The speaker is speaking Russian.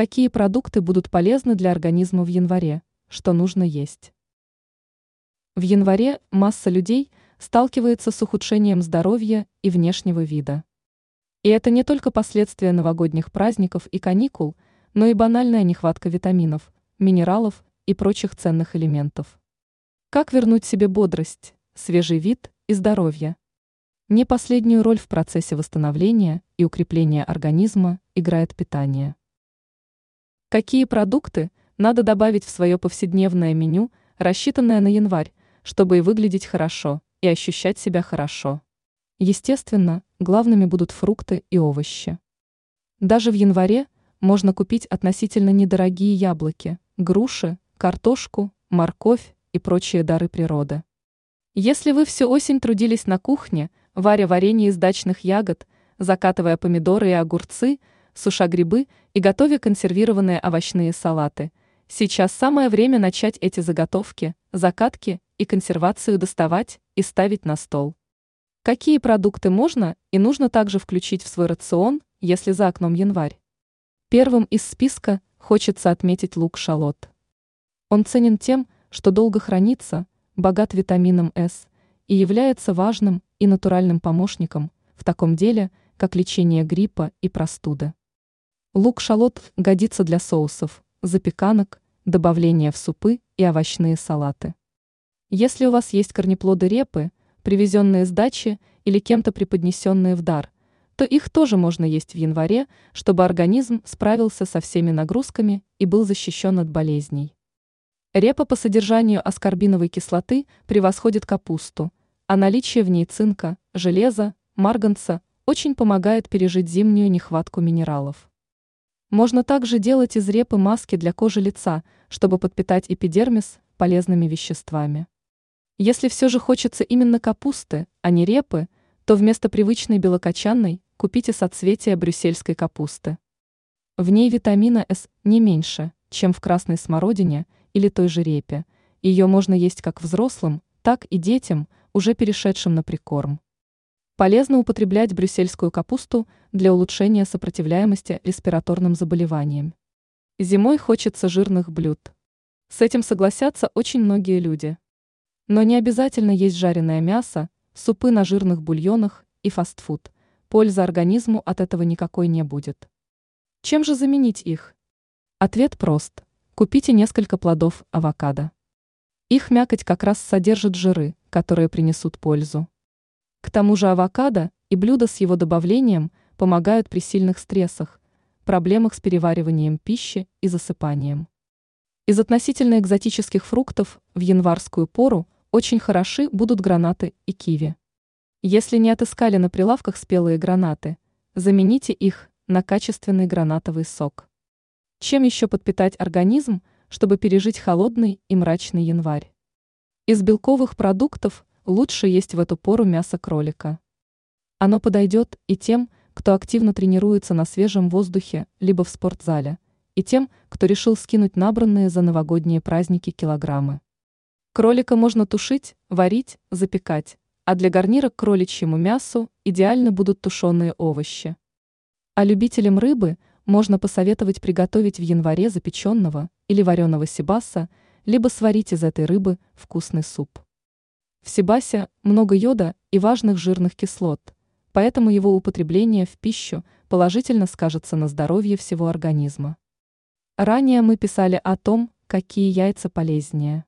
Какие продукты будут полезны для организма в январе? Что нужно есть? В январе масса людей сталкивается с ухудшением здоровья и внешнего вида. И это не только последствия новогодних праздников и каникул, но и банальная нехватка витаминов, минералов и прочих ценных элементов. Как вернуть себе бодрость, свежий вид и здоровье? Не последнюю роль в процессе восстановления и укрепления организма играет питание. Какие продукты надо добавить в свое повседневное меню, рассчитанное на январь, чтобы и выглядеть хорошо, и ощущать себя хорошо? Естественно, главными будут фрукты и овощи. Даже в январе можно купить относительно недорогие яблоки, груши, картошку, морковь и прочие дары природы. Если вы всю осень трудились на кухне, варя варенье из дачных ягод, закатывая помидоры и огурцы, суша грибы и готовя консервированные овощные салаты. Сейчас самое время начать эти заготовки, закатки и консервацию доставать и ставить на стол. Какие продукты можно и нужно также включить в свой рацион, если за окном январь? Первым из списка хочется отметить лук-шалот. Он ценен тем, что долго хранится, богат витамином С и является важным и натуральным помощником в таком деле, как лечение гриппа и простуды. Лук-шалот годится для соусов, запеканок, добавления в супы и овощные салаты. Если у вас есть корнеплоды репы, привезенные с дачи или кем-то преподнесенные в дар, то их тоже можно есть в январе, чтобы организм справился со всеми нагрузками и был защищен от болезней. Репа по содержанию аскорбиновой кислоты превосходит капусту, а наличие в ней цинка, железа, марганца очень помогает пережить зимнюю нехватку минералов. Можно также делать из репы маски для кожи лица, чтобы подпитать эпидермис полезными веществами. Если все же хочется именно капусты, а не репы, то вместо привычной белокочанной купите соцветия брюссельской капусты. В ней витамина С не меньше, чем в красной смородине или той же репе. Ее можно есть как взрослым, так и детям – уже перешедшим на прикорм. Полезно употреблять брюссельскую капусту для улучшения сопротивляемости респираторным заболеваниям. Зимой хочется жирных блюд. С этим согласятся очень многие люди. Но не обязательно есть жареное мясо, супы на жирных бульонах и фастфуд. Пользы организму от этого никакой не будет. Чем же заменить их? Ответ прост. Купите несколько плодов авокадо. Их мякоть как раз содержит жиры, которые принесут пользу. К тому же авокадо и блюда с его добавлением помогают при сильных стрессах, проблемах с перевариванием пищи и засыпанием. Из относительно экзотических фруктов в январскую пору очень хороши будут гранаты и киви. Если не отыскали на прилавках спелые гранаты, замените их на качественный гранатовый сок. Чем еще подпитать организм, чтобы пережить холодный и мрачный январь? Из белковых продуктов лучше есть в эту пору мясо кролика. Оно подойдет и тем, кто активно тренируется на свежем воздухе, либо в спортзале, и тем, кто решил скинуть набранные за новогодние праздники килограммы. Кролика можно тушить, варить, запекать, а для гарнира к кроличьему мясу идеально будут тушеные овощи. А любителям рыбы можно посоветовать приготовить в январе запеченного или вареного сибаса – либо сварить из этой рыбы вкусный суп. В сибасе много йода и важных жирных кислот, поэтому его употребление в пищу положительно скажется на здоровье всего организма. Ранее мы писали о том, какие яйца полезнее.